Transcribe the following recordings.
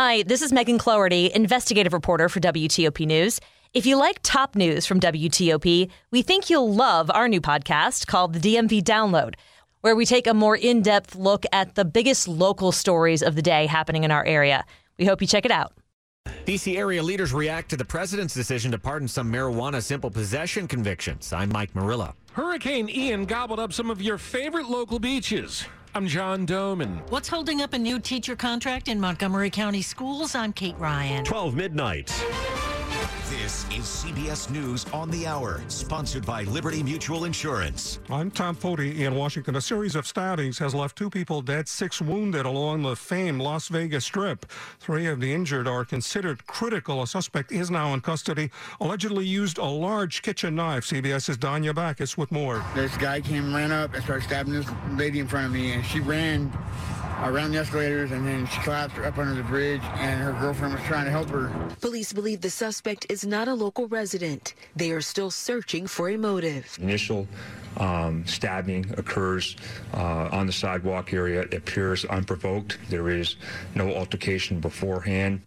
Hi, this is Megan Cloherty, investigative reporter for WTOP News. If you like top news from WTOP, we think you'll love our new podcast called The DMV Download, where we take a more in depth look at the biggest local stories of the day happening in our area. We hope you check it out. DC area leaders react to the president's decision to pardon some marijuana simple possession convictions. I'm Mike Murillo. Hurricane Ian gobbled up some of your favorite local beaches. I'm John Domen. What's holding up a new teacher contract in Montgomery County schools? I'm Kate Ryan. 12 midnight. This is CBS News on the Hour, sponsored by Liberty Mutual Insurance. I'm Tom Foti in Washington. A series of stabbings has left two people dead, six wounded along the famed Las Vegas Strip. Three of the injured are considered critical. A suspect is now in custody, allegedly used a large kitchen knife. CBS's Danya Bacchus with more. This guy came, ran up, and started stabbing this lady in front of me, and she ran around the escalators and then she collapsed up under the bridge and her girlfriend was trying to help her. Police believe the suspect is not a local resident. They are still searching for a motive. Initial um, stabbing occurs uh, on the sidewalk area. It appears unprovoked. There is no altercation beforehand.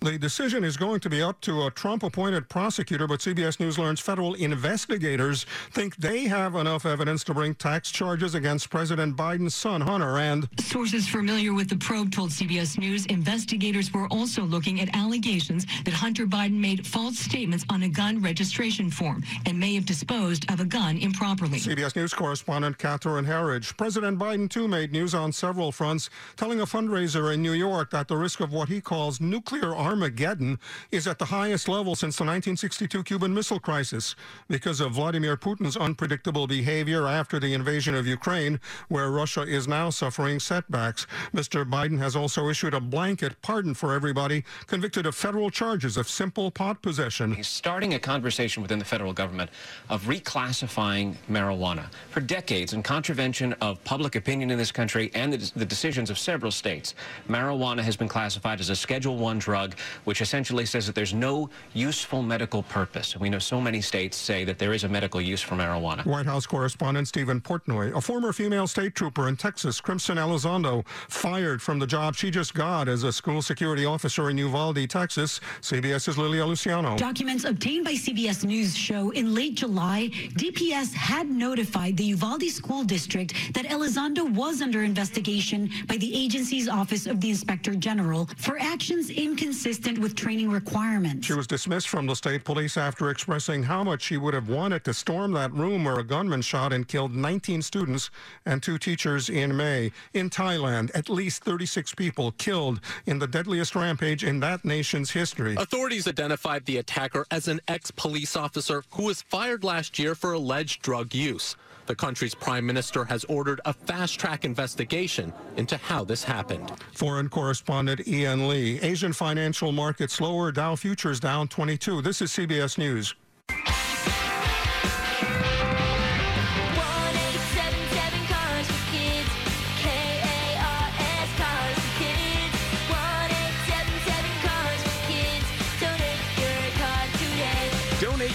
The decision is going to be up to a Trump appointed prosecutor, but CBS News learns federal investigators think they have enough evidence to bring tax charges against President Biden's son, Hunter. And sources familiar with the probe told CBS News investigators were also looking at allegations that Hunter Biden made false statements on a gun registration form and may have disposed of a gun improperly. CBS News correspondent Catherine Herridge. President Biden, too, made news on several fronts, telling a fundraiser in New York that the risk of what he calls nuclear Armageddon is at the highest level since the 1962 Cuban Missile Crisis because of Vladimir Putin's unpredictable behavior after the invasion of Ukraine, where Russia is now suffering setbacks. Mr. Biden has also issued a blanket pardon for everybody convicted of federal charges of simple pot possession. He's starting a conversation within the federal government of reclassifying marijuana. For decades, in contravention of public opinion in this country and the, the decisions of several states, marijuana has been classified as a Schedule One drug which essentially says that there's no useful medical purpose. We know so many states say that there is a medical use for marijuana. White House correspondent Stephen Portnoy, a former female state trooper in Texas, Crimsan Elizondo, fired from the job she just got as a school security officer in Uvalde, Texas. CBS's Lilia Luciano. Documents obtained by CBS News show in late July, DPS had notified the Uvalde School District that Elizondo was under investigation by the agency's Office of the Inspector General for actions inconsistent with training requirements. She was dismissed from the state police after expressing how much she would have wanted to storm that room where a gunman shot and killed 19 students and two teachers in May. In Thailand, at least 36 people killed in the deadliest rampage in that nation's history. Authorities identified the attacker as an ex police officer who was fired last year for alleged drug use. The country's prime minister has ordered a fast track investigation into how this happened. Foreign correspondent Ian Lee. Asian financial markets lower, Dow futures down 22. This is CBS News.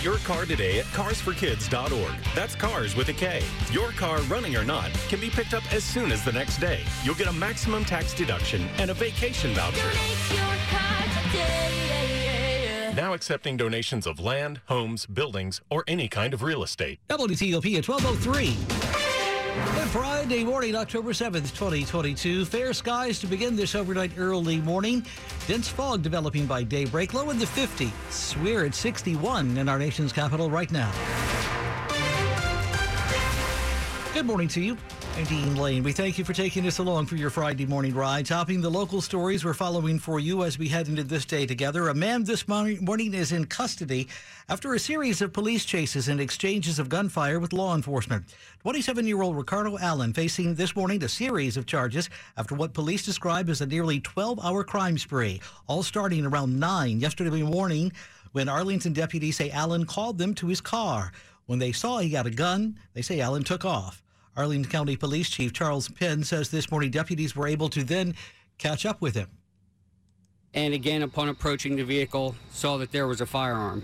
Your car today at carsforkids.org. That's cars with a K. Your car, running or not, can be picked up as soon as the next day. You'll get a maximum tax deduction and a vacation voucher. Now accepting donations of land, homes, buildings, or any kind of real estate. WTOP at 1203. Good Friday morning, October 7th, 2022. Fair skies to begin this overnight early morning. Dense fog developing by daybreak, low in the 50s. We're at 61 in our nation's capital right now. Good morning to you. I'm Dean Lane. We thank you for taking us along for your Friday morning ride. Topping the local stories we're following for you as we head into this day together. A man this morning is in custody after a series of police chases and exchanges of gunfire with law enforcement. 27 year old Ricardo Allen facing this morning a series of charges after what police describe as a nearly 12 hour crime spree, all starting around 9 yesterday morning when Arlington deputies say Allen called them to his car. When they saw he had a gun, they say Allen took off. Arlington County Police Chief Charles Penn says this morning deputies were able to then catch up with him. And again, upon approaching the vehicle, saw that there was a firearm.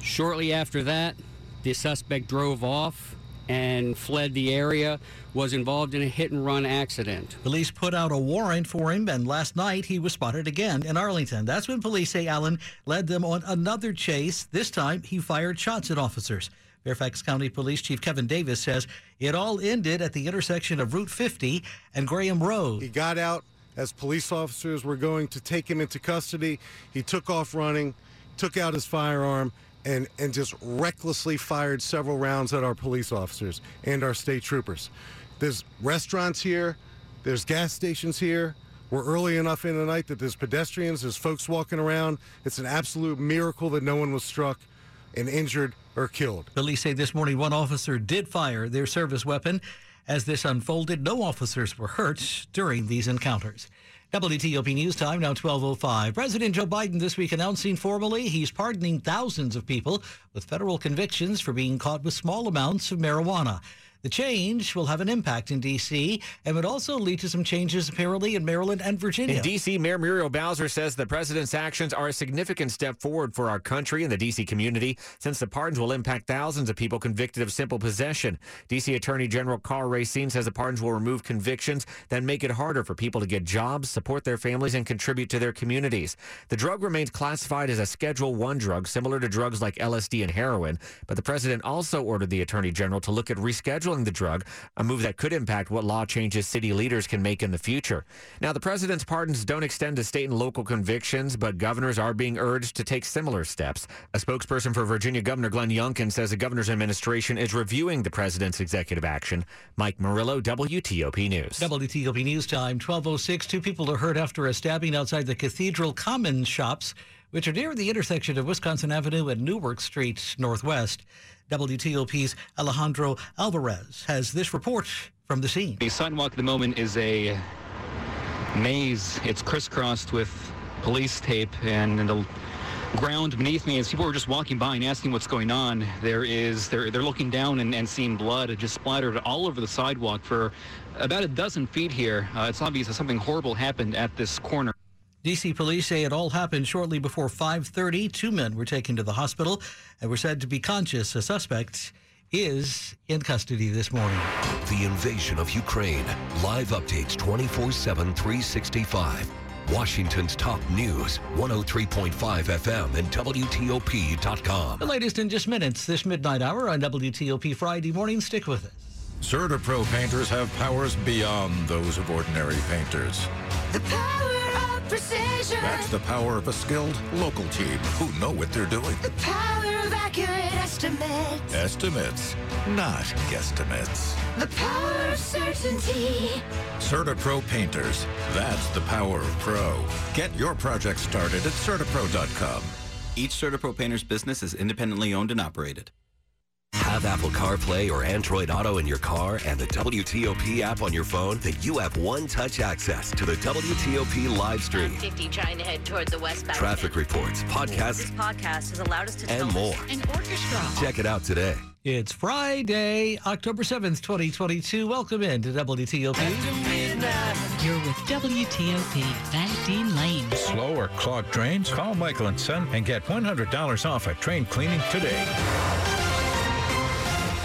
Shortly after that, the suspect drove off and fled the area, was involved in a hit and run accident. Police put out a warrant for him, and last night he was spotted again in Arlington. That's when police say Allen led them on another chase. This time he fired shots at officers. Fairfax County Police Chief Kevin Davis says it all ended at the intersection of Route 50 and Graham Road. He got out as police officers were going to take him into custody. He took off running, took out his firearm, and, and just recklessly fired several rounds at our police officers and our state troopers. There's restaurants here, there's gas stations here. We're early enough in the night that there's pedestrians, there's folks walking around. It's an absolute miracle that no one was struck and injured or killed. Police say this morning one officer did fire their service weapon. As this unfolded, no officers were hurt during these encounters. WTOP News Time now 12:05. President Joe Biden this week announcing formally he's pardoning thousands of people with federal convictions for being caught with small amounts of marijuana. The change will have an impact in D.C. and would also lead to some changes apparently in Maryland and Virginia. In D.C., Mayor Muriel Bowser says the president's actions are a significant step forward for our country and the D.C. community since the pardons will impact thousands of people convicted of simple possession. D.C. Attorney General Karl Racine says the pardons will remove convictions that make it harder for people to get jobs, support their families, and contribute to their communities. The drug remains classified as a Schedule 1 drug, similar to drugs like LSD and heroin, but the president also ordered the Attorney General to look at rescheduling the drug, a move that could impact what law changes city leaders can make in the future. Now, the president's pardons don't extend to state and local convictions, but governors are being urged to take similar steps. A spokesperson for Virginia Governor Glenn Youngkin says the governor's administration is reviewing the president's executive action. Mike Murillo, WTOP News. WTOP News Time, 1206. Two people are hurt after a stabbing outside the Cathedral Commons shops, which are near the intersection of Wisconsin Avenue and Newark Street Northwest. WTOP's Alejandro Alvarez has this report from the scene. The sidewalk at the moment is a maze. It's crisscrossed with police tape and, the ground beneath me as people are just walking by and asking what's going on. There is they're they're looking down and, and seeing blood just splattered all over the sidewalk for about a dozen feet here. Uh, it's obvious that something horrible happened at this corner. DC police say it all happened shortly before 5:30. Two men were taken to the hospital and were said to be conscious. A suspect is in custody this morning. The invasion of Ukraine. Live updates 24/7 365. Washington's top news 103.5 FM and WTOP.com. The latest in just minutes this midnight hour on WTOP Friday morning. Stick with us. CertaPro painters have powers beyond those of ordinary painters. The power of precision. That's the power of a skilled local team who know what they're doing. The power of accurate estimates. Estimates, not guesstimates. The power of certainty. CertaPro painters. That's the power of pro. Get your project started at CertaPro.com. Each CertaPro painter's business is independently owned and operated. Have Apple CarPlay or Android Auto in your car and the WTOP app on your phone? Then you have one-touch access to the WTOP live stream. 50 trying to head toward the westbound. Traffic reports, This podcasts, podcast has allowed us to and film more. an orchestra. Check it out today. It's Friday, October 7th, 2022. Welcome in to WTOP. You're with WTOP, Van Dean Lane. Slow or clogged drains? Call Michael and Son and get $100 off a train cleaning today.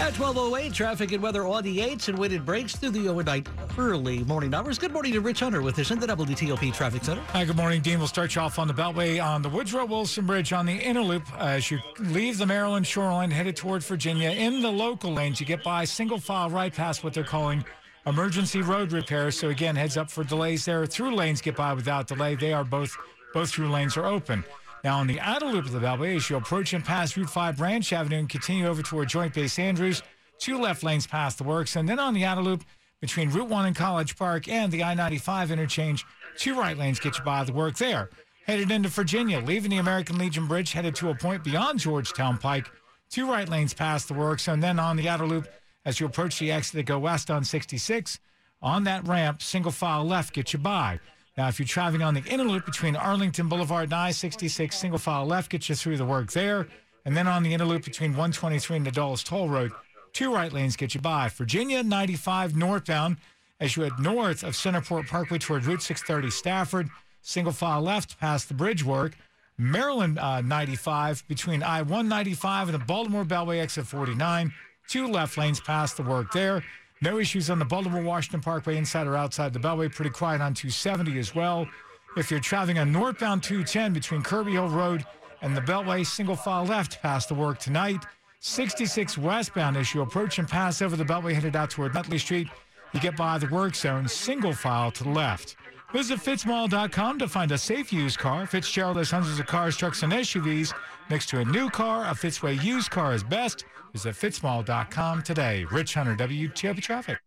At 1208, traffic and weather on the 8s and it breaks through the overnight early morning hours. Good morning to Rich Hunter with us in the WTOP Traffic Center. Hi, good morning, Dean. We'll start you off on the Beltway on the Woodrow Wilson Bridge on the inner loop as you leave the Maryland shoreline headed toward Virginia. In the local lanes, you get by single file right past what they're calling emergency road repairs. So again, heads up for delays there. Through lanes get by without delay. They are both both through lanes are open. Now on the outer loop of the Beltway, as you approach and pass Route 5 Branch Avenue and continue over toward Joint Base Andrews, two left lanes past the works, and then on the outer loop between Route 1 and College Park and the I-95 interchange, two right lanes get you by the work there. Headed into Virginia, leaving the American Legion Bridge, headed to a point beyond Georgetown Pike, two right lanes past the works, and then on the outer loop as you approach the exit to go west on 66, on that ramp, single file left gets you by. Now, if you're traveling on the inner loop between Arlington Boulevard and I-66, single file left gets you through the work there, and then on the inner loop between 123 and the Dulles Toll Road, two right lanes get you by. Virginia 95 northbound as you head north of Centreport Parkway toward Route 630 Stafford, single file left past the bridge work. Maryland uh, 95 between I 195 and the Baltimore Beltway exit 49, two left lanes past the work there. No issues on the Baltimore Washington Parkway inside or outside the Beltway. Pretty quiet on 270 as well. If you're traveling on northbound 210 between Kerby Hill Road and the Beltway, single file left past the work tonight. 66 westbound issue approach and pass over the Beltway headed out toward Nutley Street. You get by the work zone, single file to the left. Visit fitzmall.com to find a safe used car. Fitzgerald has hundreds of cars, trucks, and SUVs. Next to a new car, a Fitzway used car is best. Visit fitzmall.com today. Rich Hunter, WTOP Traffic.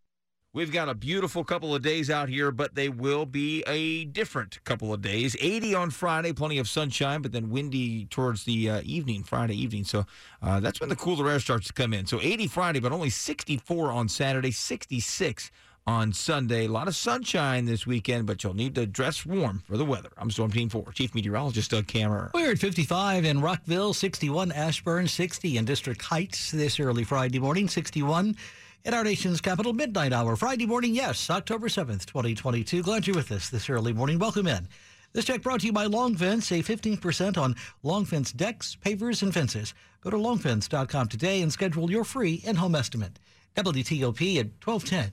We've got a beautiful couple of days out here, but they will be a different couple of days. 80 on Friday, plenty of sunshine, but then windy towards the uh, evening, Friday evening. So uh, that's when the cooler air starts to come in. So 80 Friday, but only 64 on Saturday, 66 on Sunday. A lot of sunshine this weekend, but you'll need to dress warm for the weather. I'm Storm Team 4, Chief Meteorologist Doug Kammerer. We're at 55 in Rockville, 61 Ashburn, 60 in District Heights this early Friday morning, 61 in our nation's capital midnight hour. Friday morning, yes, October 7th, 2022. Glad you're with us this early morning. Welcome in. This check brought to you by Long Fence. Save 15% on Long Fence decks, pavers, and fences. Go to longfence.com today and schedule your free in-home estimate. WTOP at 1210.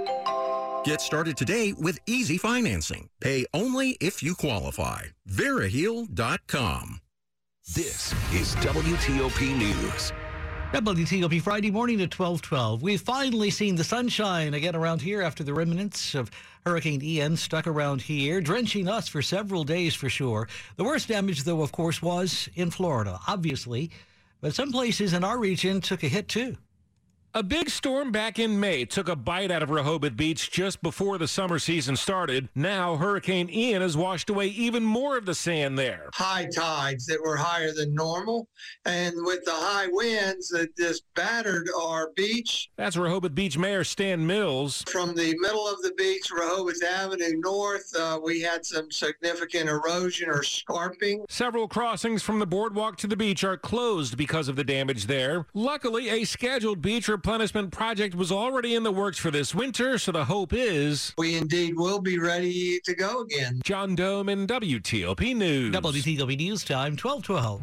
Get started today with easy financing. Pay only if you qualify. Veriheal.com. This is WTOP News. WTOP Friday morning at 1212. We've finally seen the sunshine again around here after the remnants of Hurricane Ian stuck around here, drenching us for several days for sure. The worst damage, though, of course, was in Florida, obviously. But some places in our region took a hit too. A big storm back in May took a bite out of Rehoboth Beach just before the summer season started. Now Hurricane Ian has washed away even more of the sand there. high tides that were higher than normal. And with the high winds that just battered our beach. That's Rehoboth Beach Mayor Stan Mills. From the middle of the beach, Rehoboth Avenue north, uh, we had some significant erosion or scarping. Several crossings from the boardwalk to the beach are closed because of the damage there. Luckily, a scheduled beach replenishment project was already in the works for this winter, so the hope is we indeed will be ready to go again. John Domen WTOP News. WTOP News Time, 1212.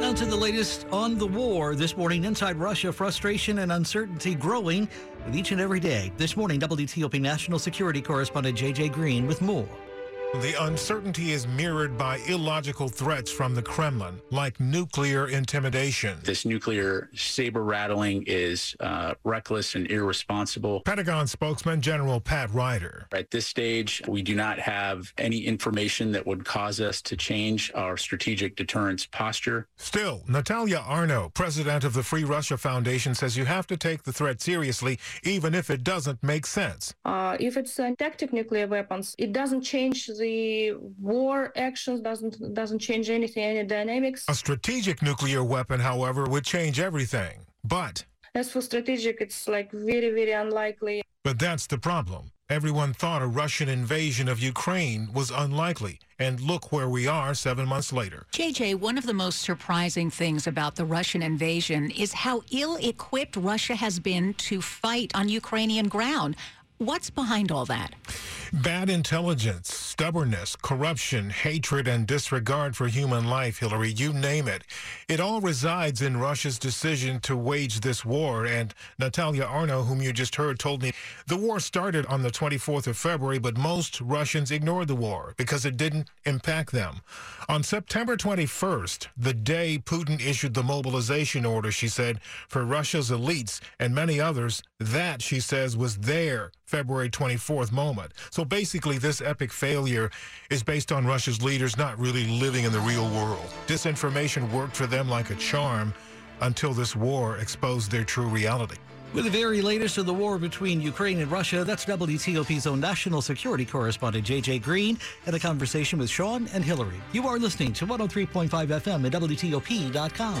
Now to the latest on the war. This morning, inside Russia, frustration and uncertainty growing with each and every day. This morning, WTOP National Security Correspondent J.J. Green with more. The uncertainty is mirrored by illogical threats from the Kremlin, like nuclear intimidation. This nuclear saber rattling is uh, reckless and irresponsible. Pentagon spokesman General Pat Ryder. At this stage, we do not have any information that would cause us to change our strategic deterrence posture. Still, Natalia Arno, president of the Free Russia Foundation, says you have to take the threat seriously, even if it doesn't make sense. Uh, if it's tactic nuclear weapons, it doesn't change the war actions, doesn't doesn't change anything, any dynamics. A strategic nuclear weapon, however, would change everything. But, As for strategic, it's like very, very unlikely. but that's the problem. Everyone thought a Russian invasion of Ukraine was unlikely, and look where we are seven months later. JJ, one of the most surprising things about the Russian invasion is how ill equipped Russia has been to fight on Ukrainian ground. What's behind all that? Bad intelligence, stubbornness, corruption, hatred, and disregard for human life, Hillary, you name it. It all resides in Russia's decision to wage this war. And Natalia Arno, whom you just heard, told me the war started on the 24th of February, but most Russians ignored the war because it didn't impact them. On September 21st, the day Putin issued the mobilization order, she said, for Russia's elites and many others, that, she says, was their February 24th moment. So basically, this epic failure is based on Russia's leaders not really living in the real world. Disinformation worked for them like a charm until this war exposed their true reality. With the very latest of the war between Ukraine and Russia, that's WTOP's own national security correspondent, JJ Green, in a conversation with Sean and Hillary. You are listening to 103.5 FM at WTOP.com.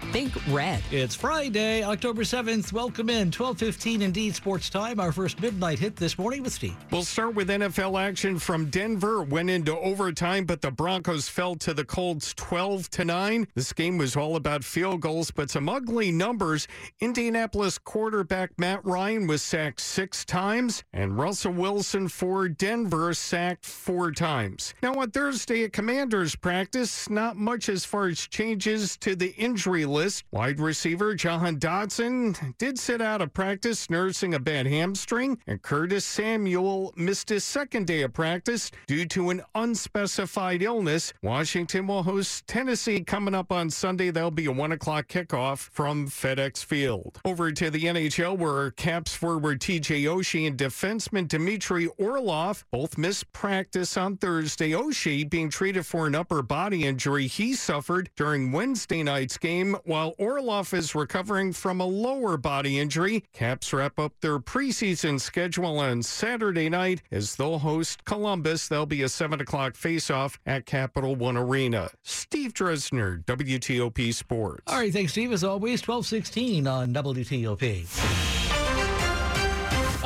Think red. It's Friday, October 7th. Welcome in. 1215 indeed sports time. Our first midnight hit this morning with Steve. We'll start with NFL action from Denver. Went into overtime, but the Broncos fell to the Colts 12 to 9. This game was all about field goals, but some ugly numbers. Indianapolis quarterback Matt Ryan was sacked six times, and Russell Wilson for Denver sacked four times. Now, on Thursday at Commanders practice, not much as far as changes to the injury list. Wide receiver Jahan Dotson did sit out of practice nursing a bad hamstring, and Curtis Samuel missed his second day of practice due to an unspecified illness. Washington will host Tennessee coming up on Sunday. That'll be a one o'clock kickoff from FedEx Field. Over to the NHL, where Caps forward TJ Oshie and defenseman Dmitry Orlov both missed practice on Thursday. Oshie being treated for an upper body injury he suffered during Wednesday night's game while Orlov is recovering from a lower body injury. Caps wrap up their preseason schedule on Saturday night as they'll host Columbus. There'll be a 7 o'clock faceoff at Capital One Arena. Steve Dresner, WTOP Sports. All right, thanks, Steve. As always, 1216 on WTOP.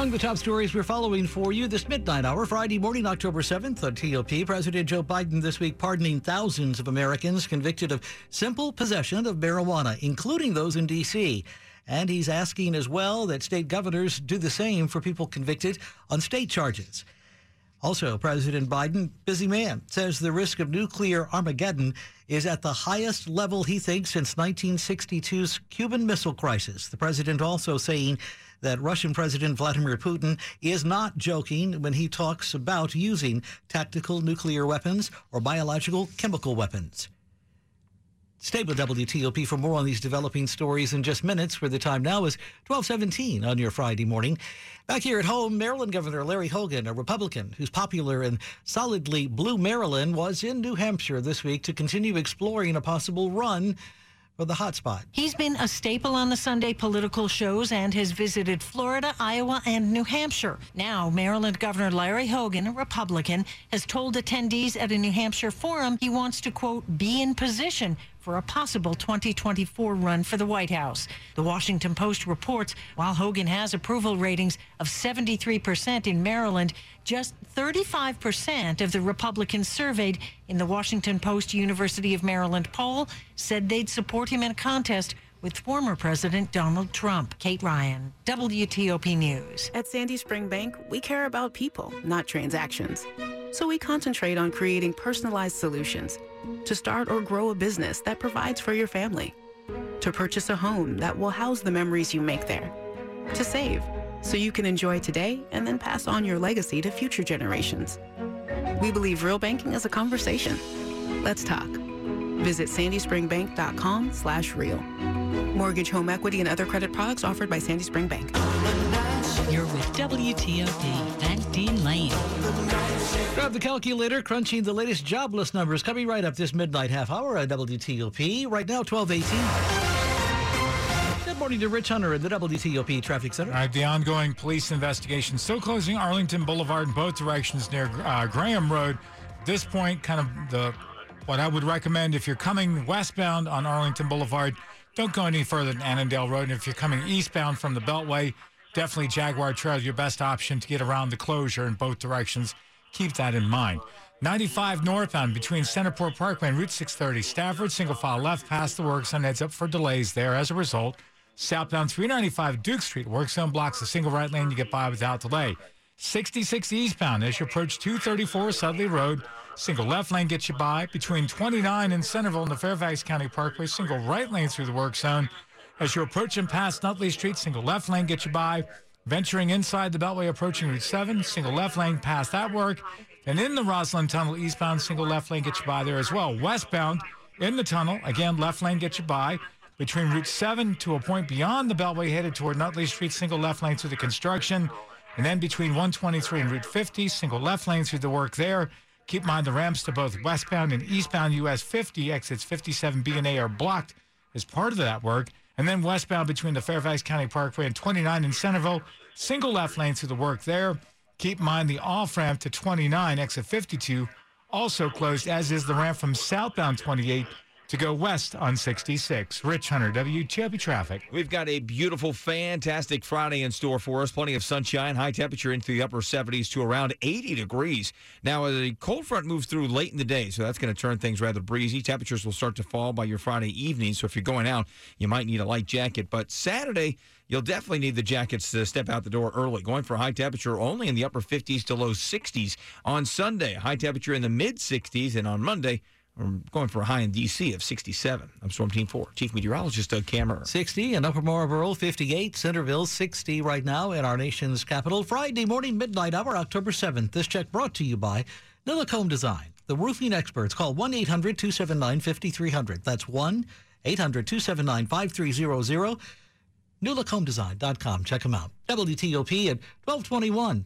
Among the top stories we're following for you this midnight hour, Friday morning, October 7th on TOP, President Joe Biden this week pardoning thousands of Americans convicted of simple possession of marijuana, including those in D.C. And he's asking as well that state governors do the same for people convicted on state charges. Also, President Biden, busy man, says the risk of nuclear Armageddon is at the highest level he thinks since 1962's Cuban Missile Crisis. The president also saying that Russian President Vladimir Putin is not joking when he talks about using tactical nuclear weapons or biological chemical weapons. Stay with WTOP for more on these developing stories in just minutes, where the time now is 1217 on your Friday morning. Back here at home, Maryland Governor Larry Hogan, a Republican who's popular in solidly blue Maryland, was in New Hampshire this week to continue exploring a possible run for the hotspot. He's been a staple on the Sunday political shows and has visited Florida, Iowa, and New Hampshire. Now, Maryland Governor Larry Hogan, a Republican, has told attendees at a New Hampshire forum he wants to, quote, be in position for a possible 2024 run for the White House. The Washington Post reports while Hogan has approval ratings of 73% in Maryland, just 35% of the Republicans surveyed in the Washington Post University of Maryland poll said they'd support him in a contest with former President Donald Trump. Kate Ryan, WTOP News. At Sandy Spring Bank, we care about people, not transactions. So we concentrate on creating personalized solutions to start or grow a business that provides for your family, to purchase a home that will house the memories you make there, to save so you can enjoy today and then pass on your legacy to future generations. We believe real banking is a conversation. Let's talk. Visit sandyspringbank.com slash real. Mortgage, home equity, and other credit products offered by Sandy Spring Bank. You're with WTOP and Dean Lane. Grab the calculator, crunching the latest jobless numbers coming right up this midnight half hour at WTOP. Right now, 1218. Good morning to Rich Hunter at the WTOP Traffic Center. All right, the ongoing police investigation still closing Arlington Boulevard in both directions near uh, Graham Road. At this point, kind of the what I would recommend if you're coming westbound on Arlington Boulevard, don't go any further than Annandale Road. And if you're coming eastbound from the Beltway, definitely Jaguar Trail your best option to get around the closure in both directions. Keep that in mind. 95 northbound between Centreport Parkway and Route 630 Stafford, single file left past the works zone heads up for delays there. As a result, southbound 395 Duke Street work zone blocks the single right lane. You get by without delay. 66 eastbound as you approach 234 Sudley Road. Single left lane gets you by between 29 and Centreville and the Fairfax County Parkway. Single right lane through the work zone. As you approach and past Nutley Street, single left lane gets you by Venturing inside the Beltway, approaching Route 7, single left lane past that work. And in the Rosslyn Tunnel, eastbound, single left lane gets you by there as well. Westbound, in the tunnel, again, left lane gets you by. Between Route 7 to a point beyond the Beltway, headed toward Nutley Street, single left lane through the construction. And then between 123 and Route 50, single left lane through the work there. Keep in mind the ramps to both westbound and eastbound US 50 exits 57B and A are blocked as part of that work. And then westbound between the Fairfax County Parkway and 29 in Centreville, single left lane through the work there. Keep in mind the off ramp to 29, exit 52, also closed, as is the ramp from southbound 28 to go west on 66. Rich Hunter, WTOP Traffic. We've got a beautiful, fantastic Friday in store for us. Plenty of sunshine, high temperature into the upper 70s to around 80 degrees. Now, a cold front moves through late in the day, so that's going to turn things rather breezy. Temperatures will start to fall by your Friday evening, so if you're going out, you might need a light jacket. But Saturday, you'll definitely need the jackets to step out the door early. Going for high temperature only in the upper 50s to low 60s on Sunday. High temperature in the mid 60s, and on Monday, we're going for a high in D.C. of 67. I'm Storm Team 4. Chief Meteorologist Doug Kammerer. 60 in Upper Marlboro, 58. Centreville, 60 right now in our nation's capital. Friday morning, midnight hour, October 7th. This check brought to you by New Look Home Design. The roofing experts. Call 1 800 279 5300. That's 1 800 279 5300. NewLookHomeDesign.com. Check them out. WTOP at 1221.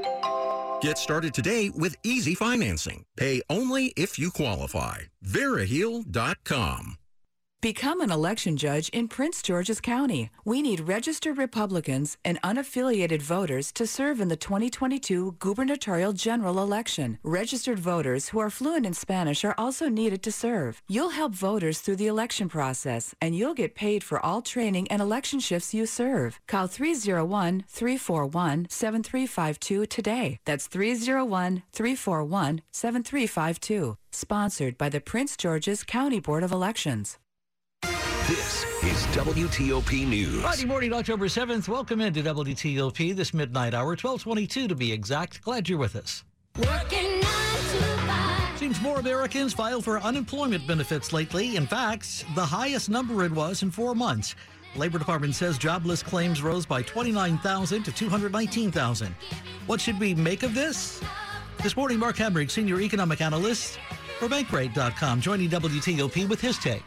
Get started today with easy financing. Pay only if you qualify. VeriHeal.com. Become an election judge in Prince George's County. We need registered Republicans and unaffiliated voters to serve in the 2022 gubernatorial general election. Registered voters who are fluent in Spanish are also needed to serve. You'll help voters through the election process, and you'll get paid for all training and election shifts you serve. Call 301 341 7352 today. That's 301 341 7352. Sponsored by the Prince George's County Board of Elections. This is WTOP News. Friday morning, October 7th. Welcome into WTOP this midnight hour, 1222 to be exact. Glad you're with us. Seems more Americans file for unemployment benefits lately. In fact, the highest number it was in four months. Labor Department says jobless claims rose by 29,000 to 219,000. What should we make of this? This morning, Mark Hamrick, senior economic analyst for Bankrate.com, joining WTOP with his take.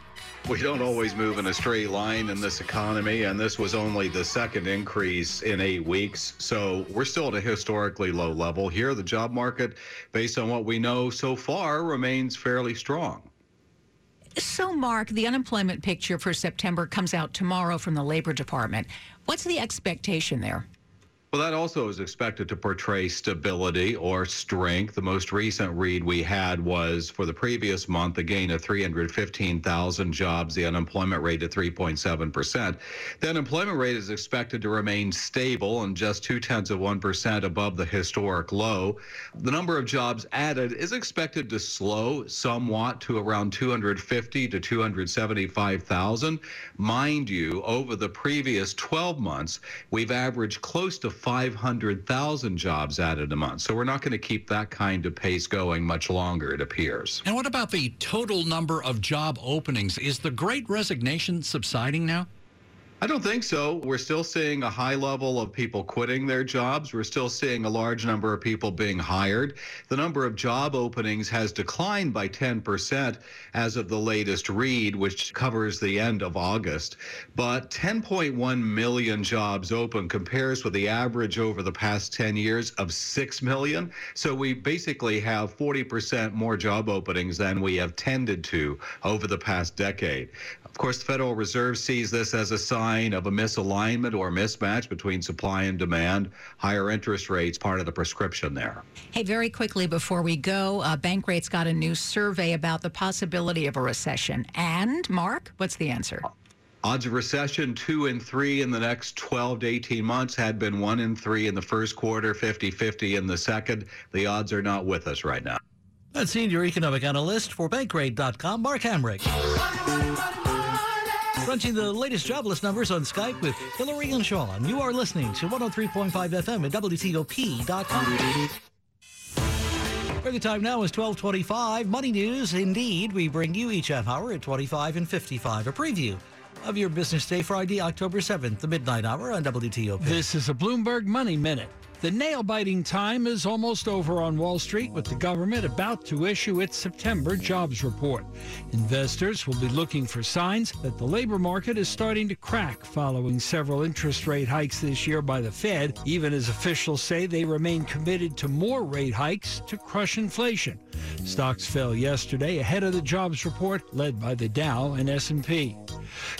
We don't always move in a straight line in this economy, and this was only the second increase in eight weeks. So we're still at a historically low level here. The job market, based on what we know so far, remains fairly strong. So, Mark, the unemployment picture for September comes out tomorrow from the Labor Department. What's the expectation there? Well, that also is expected to portray stability or strength. The most recent read we had was for the previous month, a gain of 315,000 jobs, the unemployment rate at 3.7%. The unemployment rate is expected to remain stable and just two tenths of 1% above the historic low. The number of jobs added is expected to slow somewhat to around 250 to 275,000. Mind you, over the previous 12 months, we've averaged close to 500,000 jobs added a month. So we're not going to keep that kind of pace going much longer, it appears. And what about the total number of job openings? Is the great resignation subsiding now? I don't think so. We're still seeing a high level of people quitting their jobs. We're still seeing a large number of people being hired. The number of job openings has declined by 10% as of the latest read, which covers the end of August. But 10.1 million jobs open compares with the average over the past 10 years of 6 million. So we basically have 40% more job openings than we have tended to over the past decade. Of course, the Federal Reserve sees this as a sign of a misalignment or mismatch between supply and demand. Higher interest rates, part of the prescription there. Hey, very quickly before we go, uh, Bankrate's got a new survey about the possibility of a recession. And, Mark, what's the answer? Odds of recession two and three in the next 12 to 18 months had been one and three in the first quarter, 50 50 in the second. The odds are not with us right now. That's senior economic analyst for Bankrate.com, Mark Hamrick. Crunching the latest jobless numbers on Skype with Hillary and Sean. You are listening to 103.5 FM at WTOP.com. The time now is 1225. Money news, indeed. We bring you each half hour at 25 and 55. A preview of your business day, Friday, October 7th, the midnight hour on WTOP. This is a Bloomberg Money Minute. The nail biting time is almost over on Wall Street with the government about to issue its September jobs report. Investors will be looking for signs that the labor market is starting to crack following several interest rate hikes this year by the Fed, even as officials say they remain committed to more rate hikes to crush inflation. Stocks fell yesterday ahead of the jobs report led by the Dow and S&P.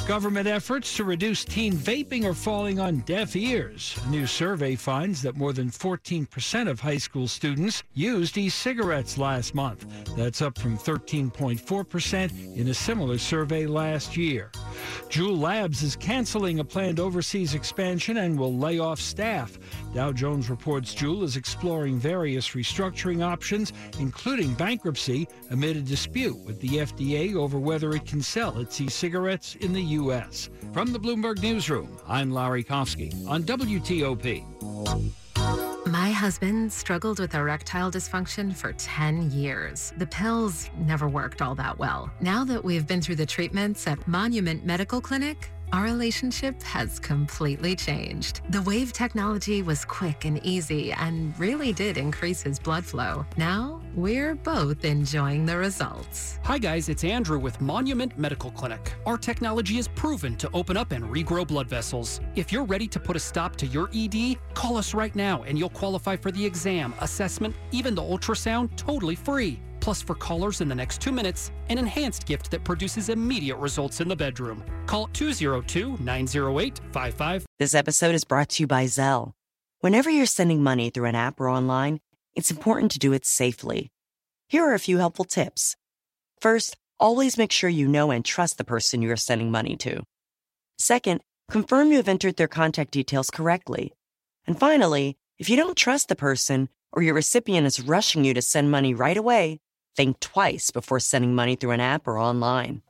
Government efforts to reduce teen vaping are falling on deaf ears. A new survey finds that more than 14% of high school students used e-cigarettes last month. That's up from 13.4% in a similar survey last year. Juul Labs is canceling a planned overseas expansion and will lay off staff. Dow Jones reports Juul is exploring various restructuring options, including bankruptcy, amid a dispute with the FDA over whether it can sell its e-cigarettes in the U.S. From the Bloomberg Newsroom, I'm Larry Kofsky on WTOP. My husband struggled with erectile dysfunction for 10 years. The pills never worked all that well. Now that we've been through the treatments at Monument Medical Clinic, our relationship has completely changed. The Wave technology was quick and easy and really did increase his blood flow. Now, we're both enjoying the results. Hi, guys, it's Andrew with Monument Medical Clinic. Our technology is proven to open up and regrow blood vessels. If you're ready to put a stop to your ED, call us right now and you'll qualify for the exam, assessment, even the ultrasound totally free. Plus, for callers in the next two minutes, an enhanced gift that produces immediate results in the bedroom. Call 202 908 55. This episode is brought to you by Zelle. Whenever you're sending money through an app or online, it's important to do it safely. Here are a few helpful tips. First, always make sure you know and trust the person you are sending money to. Second, confirm you have entered their contact details correctly. And finally, if you don't trust the person or your recipient is rushing you to send money right away, think twice before sending money through an app or online.